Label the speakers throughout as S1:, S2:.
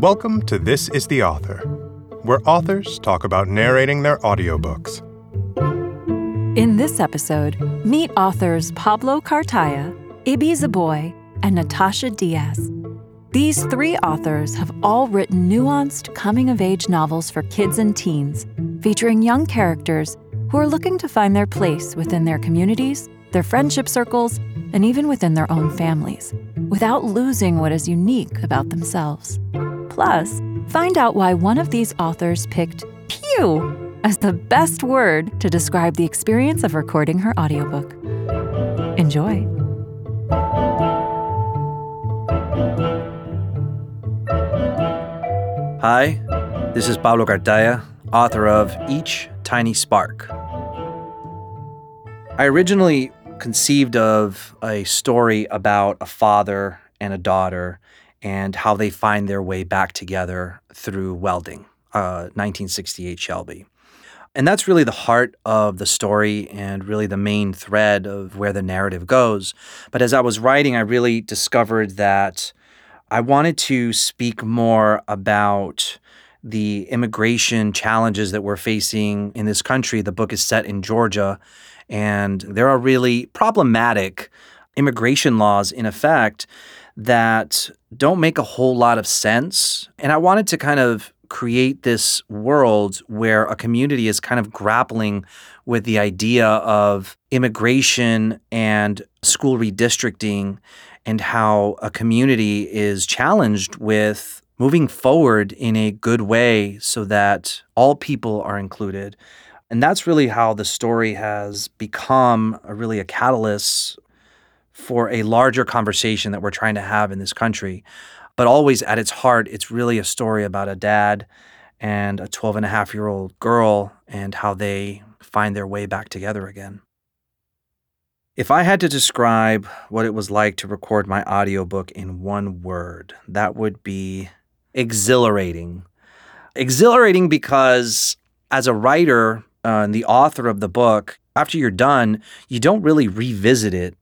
S1: Welcome to This is the Author, where authors talk about narrating their audiobooks.
S2: In this episode, meet authors Pablo Cartaya, Ibi Zoboi, and Natasha Diaz. These three authors have all written nuanced coming of age novels for kids and teens, featuring young characters who are looking to find their place within their communities, their friendship circles, and even within their own families, without losing what is unique about themselves. Plus, find out why one of these authors picked pew as the best word to describe the experience of recording her audiobook. Enjoy.
S3: Hi, this is Pablo Cartaya, author of Each Tiny Spark. I originally conceived of a story about a father and a daughter and how they find their way back together through welding, uh, 1968 Shelby. And that's really the heart of the story and really the main thread of where the narrative goes. But as I was writing, I really discovered that I wanted to speak more about the immigration challenges that we're facing in this country. The book is set in Georgia, and there are really problematic immigration laws in effect that don't make a whole lot of sense. And I wanted to kind of create this world where a community is kind of grappling with the idea of immigration and school redistricting and how a community is challenged with moving forward in a good way so that all people are included. And that's really how the story has become a, really a catalyst for a larger conversation that we're trying to have in this country. But always at its heart, it's really a story about a dad and a 12 and a half year old girl and how they find their way back together again. If I had to describe what it was like to record my audiobook in one word, that would be exhilarating. Exhilarating because as a writer uh, and the author of the book, after you're done, you don't really revisit it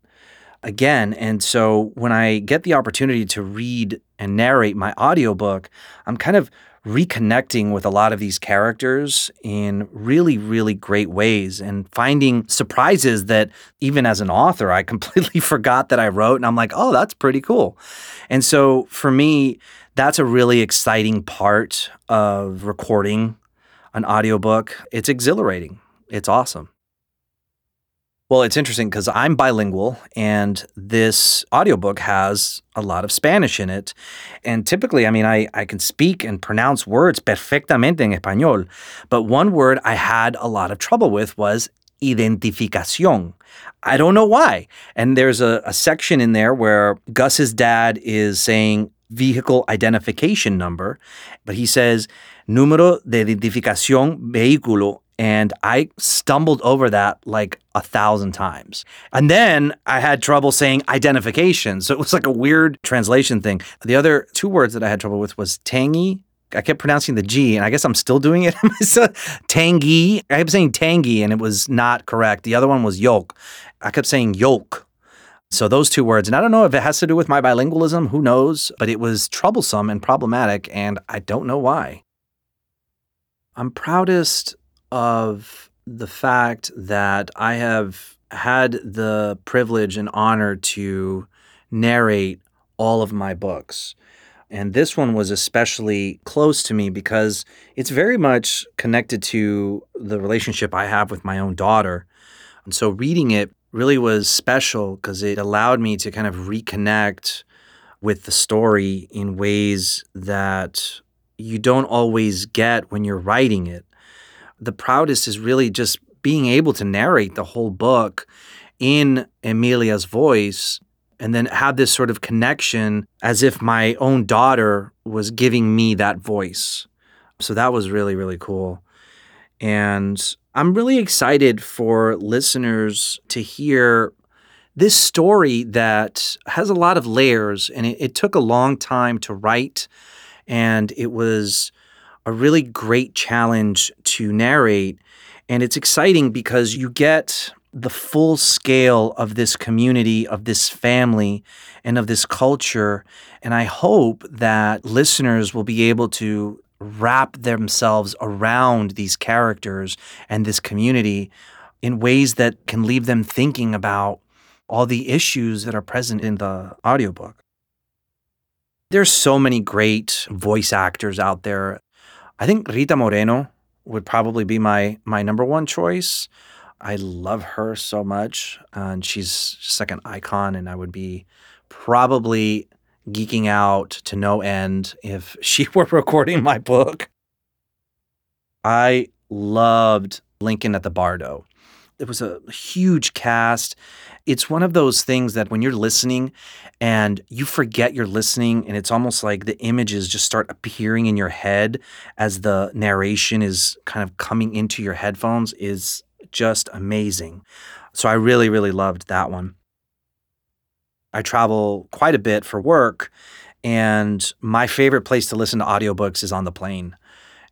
S3: again. And so when I get the opportunity to read and narrate my audiobook, I'm kind of reconnecting with a lot of these characters in really, really great ways and finding surprises that even as an author, I completely forgot that I wrote. And I'm like, oh, that's pretty cool. And so for me, that's a really exciting part of recording an audiobook. It's exhilarating. It's awesome. Well, it's interesting because I'm bilingual and this audiobook has a lot of Spanish in it. And typically, I mean, I, I can speak and pronounce words perfectamente en español. But one word I had a lot of trouble with was identificación. I don't know why. And there's a, a section in there where Gus's dad is saying vehicle identification number, but he says número de identificación vehículo and I stumbled over that like a thousand times. And then I had trouble saying identification. So it was like a weird translation thing. The other two words that I had trouble with was tangy. I kept pronouncing the G, and I guess I'm still doing it. tangy. I kept saying tangy, and it was not correct. The other one was yolk. I kept saying yolk. So those two words, and I don't know if it has to do with my bilingualism, who knows, but it was troublesome and problematic, and I don't know why. I'm proudest of the fact that I have had the privilege and honor to narrate all of my books. And this one was especially close to me because it's very much connected to the relationship I have with my own daughter. And so reading it really was special because it allowed me to kind of reconnect with the story in ways that you don't always get when you're writing it the proudest is really just being able to narrate the whole book in Emilia's voice and then have this sort of connection as if my own daughter was giving me that voice. So that was really, really cool. And I'm really excited for listeners to hear this story that has a lot of layers and it, it took a long time to write. And it was a really great challenge to narrate. And it's exciting because you get the full scale of this community, of this family, and of this culture. And I hope that listeners will be able to wrap themselves around these characters and this community in ways that can leave them thinking about all the issues that are present in the audiobook. There's so many great voice actors out there. I think Rita Moreno would probably be my my number one choice. I love her so much, and she's just like an icon. And I would be probably geeking out to no end if she were recording my book. I loved Lincoln at the Bardo. It was a huge cast. It's one of those things that when you're listening and you forget you're listening, and it's almost like the images just start appearing in your head as the narration is kind of coming into your headphones, is just amazing. So I really, really loved that one. I travel quite a bit for work, and my favorite place to listen to audiobooks is on the plane.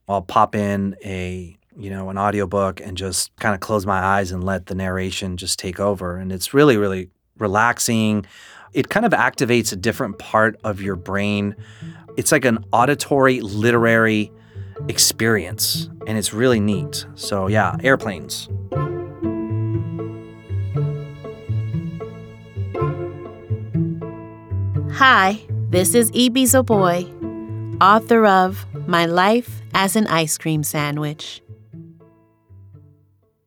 S3: I'll pop in a you know, an audiobook and just kind of close my eyes and let the narration just take over. And it's really, really relaxing. It kind of activates a different part of your brain. It's like an auditory literary experience, and it's really neat. So, yeah, airplanes.
S4: Hi, this is Ibi Zoboi, author of My Life as an Ice Cream Sandwich.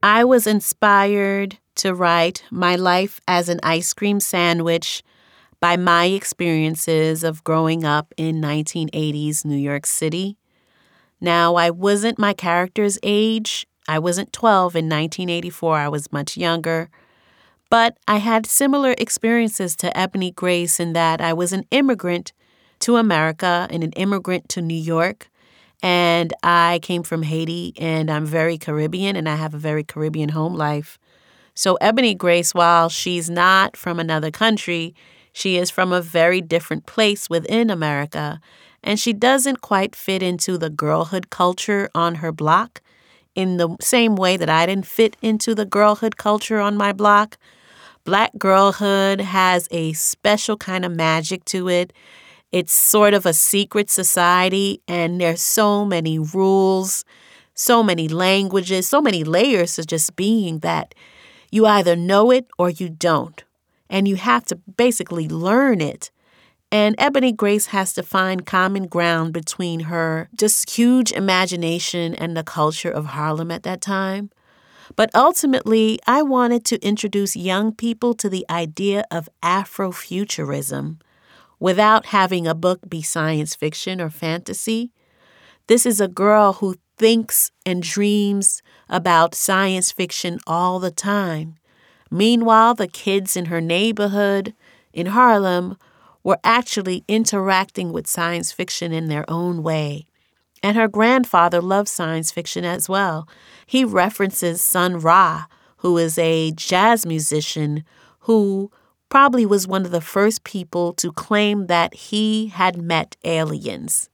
S4: I was inspired to write My Life as an Ice Cream Sandwich by my experiences of growing up in 1980s New York City. Now, I wasn't my character's age. I wasn't 12 in 1984, I was much younger. But I had similar experiences to Ebony Grace in that I was an immigrant to America and an immigrant to New York. And I came from Haiti and I'm very Caribbean and I have a very Caribbean home life. So, Ebony Grace, while she's not from another country, she is from a very different place within America. And she doesn't quite fit into the girlhood culture on her block in the same way that I didn't fit into the girlhood culture on my block. Black girlhood has a special kind of magic to it. It's sort of a secret society, and there's so many rules, so many languages, so many layers of just being that you either know it or you don't. And you have to basically learn it. And Ebony Grace has to find common ground between her just huge imagination and the culture of Harlem at that time. But ultimately, I wanted to introduce young people to the idea of Afrofuturism without having a book be science fiction or fantasy. This is a girl who thinks and dreams about science fiction all the time. Meanwhile, the kids in her neighborhood in Harlem were actually interacting with science fiction in their own way. And her grandfather loved science fiction as well. He references Sun Ra, who is a jazz musician who probably was one of the first people to claim that he had met aliens.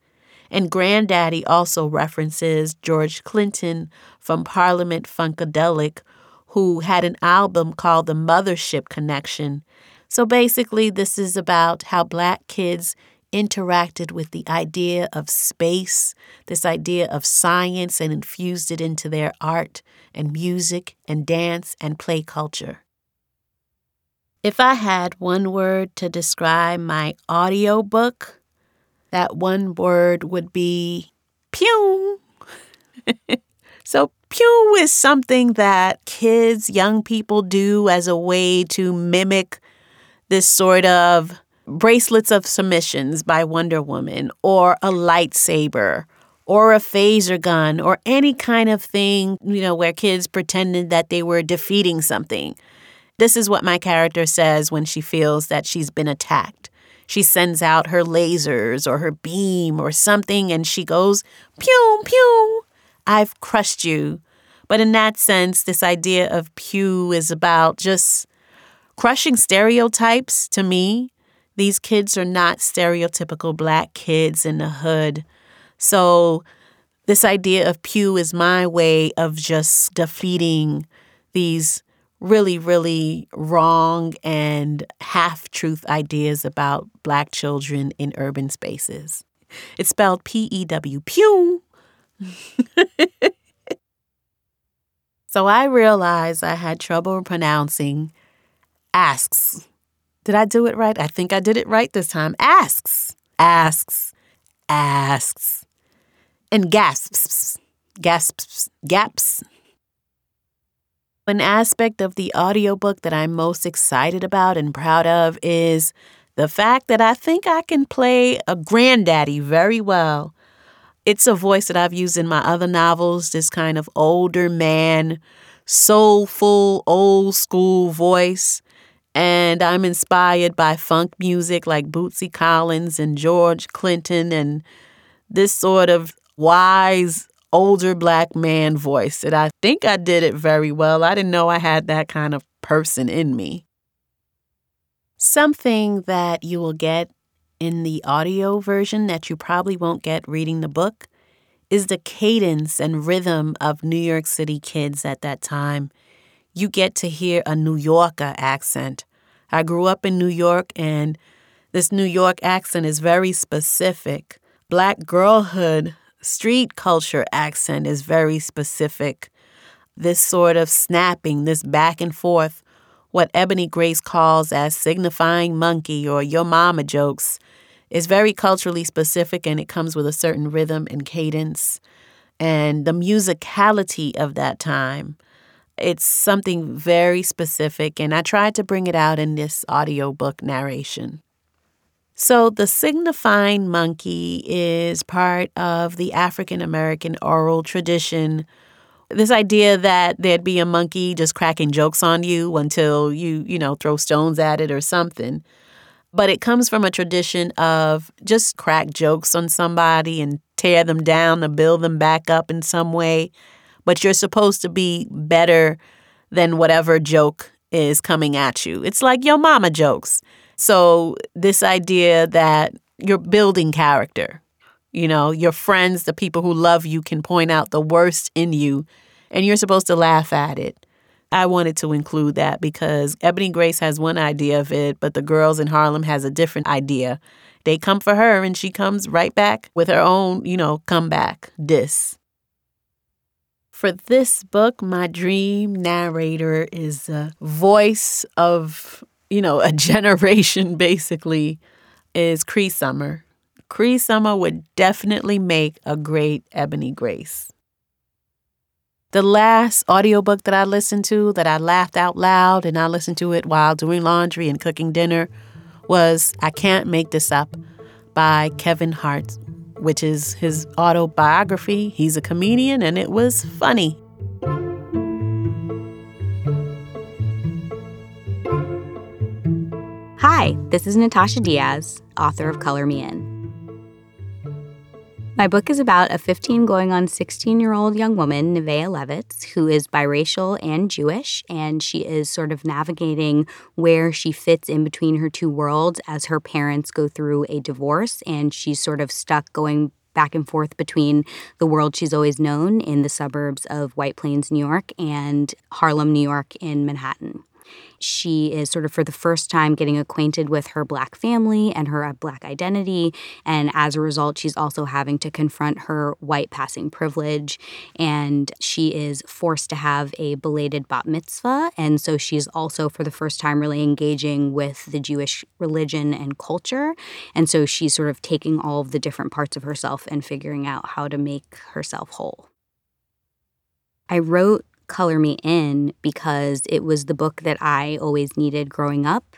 S4: And Granddaddy also references George Clinton from Parliament Funkadelic, who had an album called The Mothership Connection. So basically, this is about how black kids interacted with the idea of space, this idea of science, and infused it into their art and music and dance and play culture. If I had one word to describe my audiobook, that one word would be pew. so, pew is something that kids, young people do as a way to mimic this sort of bracelets of submissions by Wonder Woman, or a lightsaber, or a phaser gun, or any kind of thing, you know, where kids pretended that they were defeating something. This is what my character says when she feels that she's been attacked. She sends out her lasers or her beam or something and she goes, pew, pew, I've crushed you. But in that sense, this idea of pew is about just crushing stereotypes to me. These kids are not stereotypical black kids in the hood. So, this idea of pew is my way of just defeating these really, really wrong and half truth ideas about Black children in urban spaces. It's spelled P E W, pew. so I realized I had trouble pronouncing asks. Did I do it right? I think I did it right this time. Asks, asks, asks, and gasps, gasps, gaps. An aspect of the audiobook that I'm most excited about and proud of is the fact that I think I can play a granddaddy very well. It's a voice that I've used in my other novels, this kind of older man, soulful, old school voice. And I'm inspired by funk music like Bootsy Collins and George Clinton and this sort of wise older black man voice that I think I did it very well. I didn't know I had that kind of person in me. Something that you will get in the audio version that you probably won't get reading the book is the cadence and rhythm of New York City kids at that time. You get to hear a New Yorker accent. I grew up in New York, and this New York accent is very specific. Black girlhood street culture accent is very specific. This sort of snapping, this back and forth, what Ebony Grace calls as signifying monkey or your mama jokes, is very culturally specific and it comes with a certain rhythm and cadence. And the musicality of that time, it's something very specific. And I tried to bring it out in this audiobook narration. So, the signifying monkey is part of the African American oral tradition. This idea that there'd be a monkey just cracking jokes on you until you, you know, throw stones at it or something. But it comes from a tradition of just crack jokes on somebody and tear them down to build them back up in some way. But you're supposed to be better than whatever joke is coming at you. It's like your mama jokes. So, this idea that you're building character, you know, your friends, the people who love you, can point out the worst in you, and you're supposed to laugh at it. I wanted to include that because Ebony Grace has one idea of it, but the girls in Harlem has a different idea. They come for her and she comes right back with her own, you know, comeback diss. For this book, my dream narrator is a voice of you know, a generation basically is Cree Summer. Cree Summer would definitely make a great Ebony Grace. The last audiobook that I listened to that I laughed out loud and I listened to it while doing laundry and cooking dinner was I Can't Make This Up by Kevin Hart, which is his autobiography. He's a comedian and it was funny.
S5: Hi, this is Natasha Diaz, author of Color Me In. My book is about a 15 going on 16 year old young woman, Nevaeh Levitz, who is biracial and Jewish, and she is sort of navigating where she fits in between her two worlds as her parents go through a divorce, and she's sort of stuck going back and forth between the world she's always known in the suburbs of White Plains, New York, and Harlem, New York, in Manhattan. She is sort of for the first time getting acquainted with her Black family and her uh, Black identity. And as a result, she's also having to confront her white passing privilege. And she is forced to have a belated bat mitzvah. And so she's also, for the first time, really engaging with the Jewish religion and culture. And so she's sort of taking all of the different parts of herself and figuring out how to make herself whole. I wrote color me in because it was the book that I always needed growing up.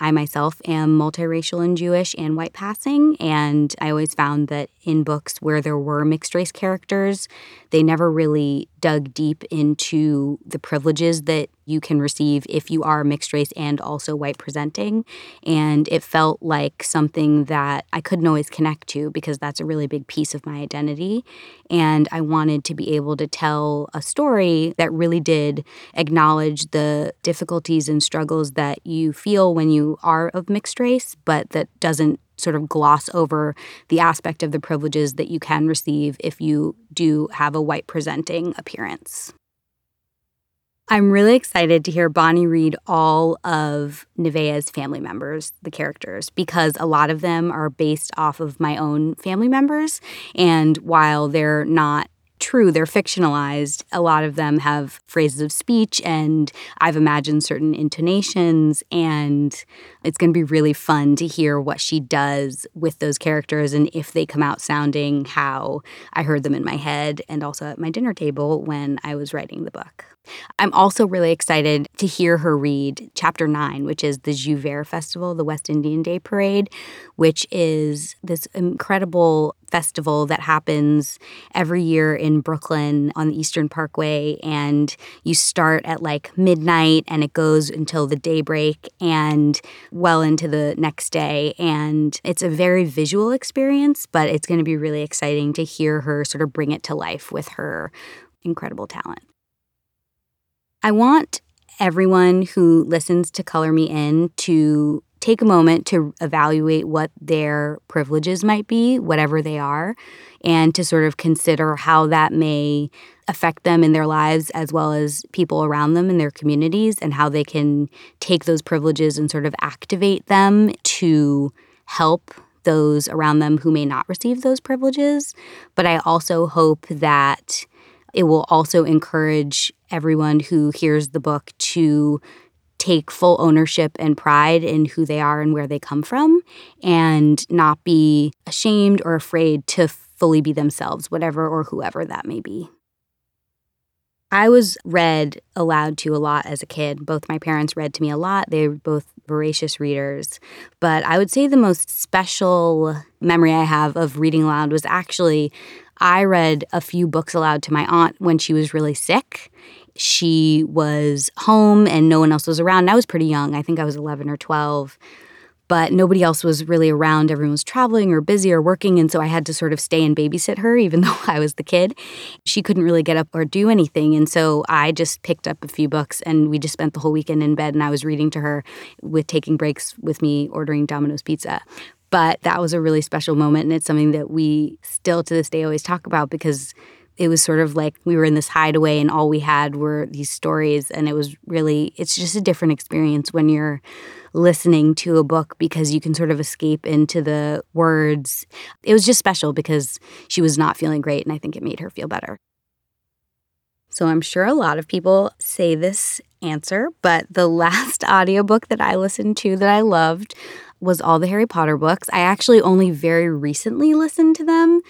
S5: I myself am multiracial and Jewish and white passing, and I always found that in books where there were mixed race characters, they never really dug deep into the privileges that you can receive if you are mixed race and also white presenting. And it felt like something that I couldn't always connect to because that's a really big piece of my identity. And I wanted to be able to tell a story that really did acknowledge the difficulties and struggles that you feel when you are of mixed race, but that doesn't sort of gloss over the aspect of the privileges that you can receive if you do have a white presenting appearance. I'm really excited to hear Bahni read all of Nevaeh's family members, the characters, because a lot of them are based off of my own family members. And while they're not true, they're fictionalized. A lot of them have phrases of speech, and I've imagined certain intonations. And it's going to be really fun to hear what she does with those characters and if they come out sounding how I heard them in my head and also at my dinner table when I was writing the book. I'm also really excited to hear her read chapter nine, which is the Jouvert Festival, the West Indian Day Parade, which is this incredible festival that happens every year in Brooklyn on the Eastern Parkway. And you start at like midnight and it goes until the daybreak and well into the next day. And it's a very visual experience, but it's going to be really exciting to hear her sort of bring it to life with her incredible talent. I want everyone who listens to Color Me In to take a moment to evaluate what their privileges might be, whatever they are, and to sort of consider how that may affect them in their lives as well as people around them in their communities and how they can take those privileges and sort of activate them to help those around them who may not receive those privileges. But I also hope that it will also encourage everyone who hears the book to take full ownership and pride in who they are and where they come from and not be ashamed or afraid to fully be themselves, whatever or whoever that may be. I was read aloud to a lot as a kid. Both my parents read to me a lot. They were both voracious readers. But I would say the most special memory I have of reading aloud was actually I read a few books aloud to my aunt when she was really sick. She was home and no one else was around. And I was pretty young. I think I was 11 or 12 but nobody else was really around. Everyone was traveling or busy or working. And so I had to sort of stay and babysit her, even though I was the kid. She couldn't really get up or do anything. And so I just picked up a few books and we just spent the whole weekend in bed. And I was reading to her with taking breaks with me ordering Domino's Pizza. But that was a really special moment. And it's something that we still to this day always talk about because it was sort of like we were in this hideaway and all we had were these stories. And it was really it's just a different experience when you're listening to a book because you can sort of escape into the words. It was just special because she was not feeling great and i think it made her feel better. So i'm sure a lot of people say this answer but the last audiobook that i listened to that i loved was all the harry potter books. I actually only very recently listened to them.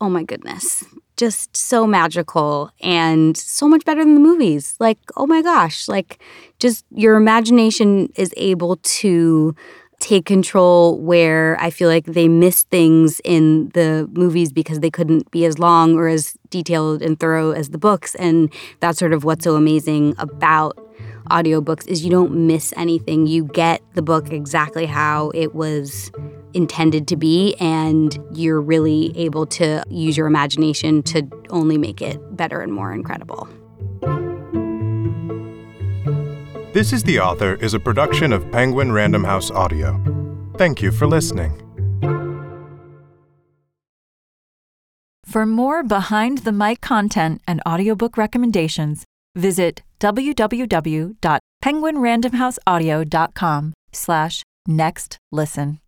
S5: Oh my goodness just so magical and so much better than the movies. Like, oh my gosh, like just your imagination is able to take control where I feel like they missed things in the movies because they couldn't be as long or as detailed and thorough as the books. And that's sort of what's so amazing about audiobooks is you don't miss anything. You get the book exactly how it was intended to be, and you're really able to use your imagination to only make it better and more incredible.
S1: This is the Author is a production of Penguin Random House Audio. Thank you for listening.
S2: For more behind the mic content and audiobook recommendations, visit www.penguinrandomhouseaudio.com slash next listen.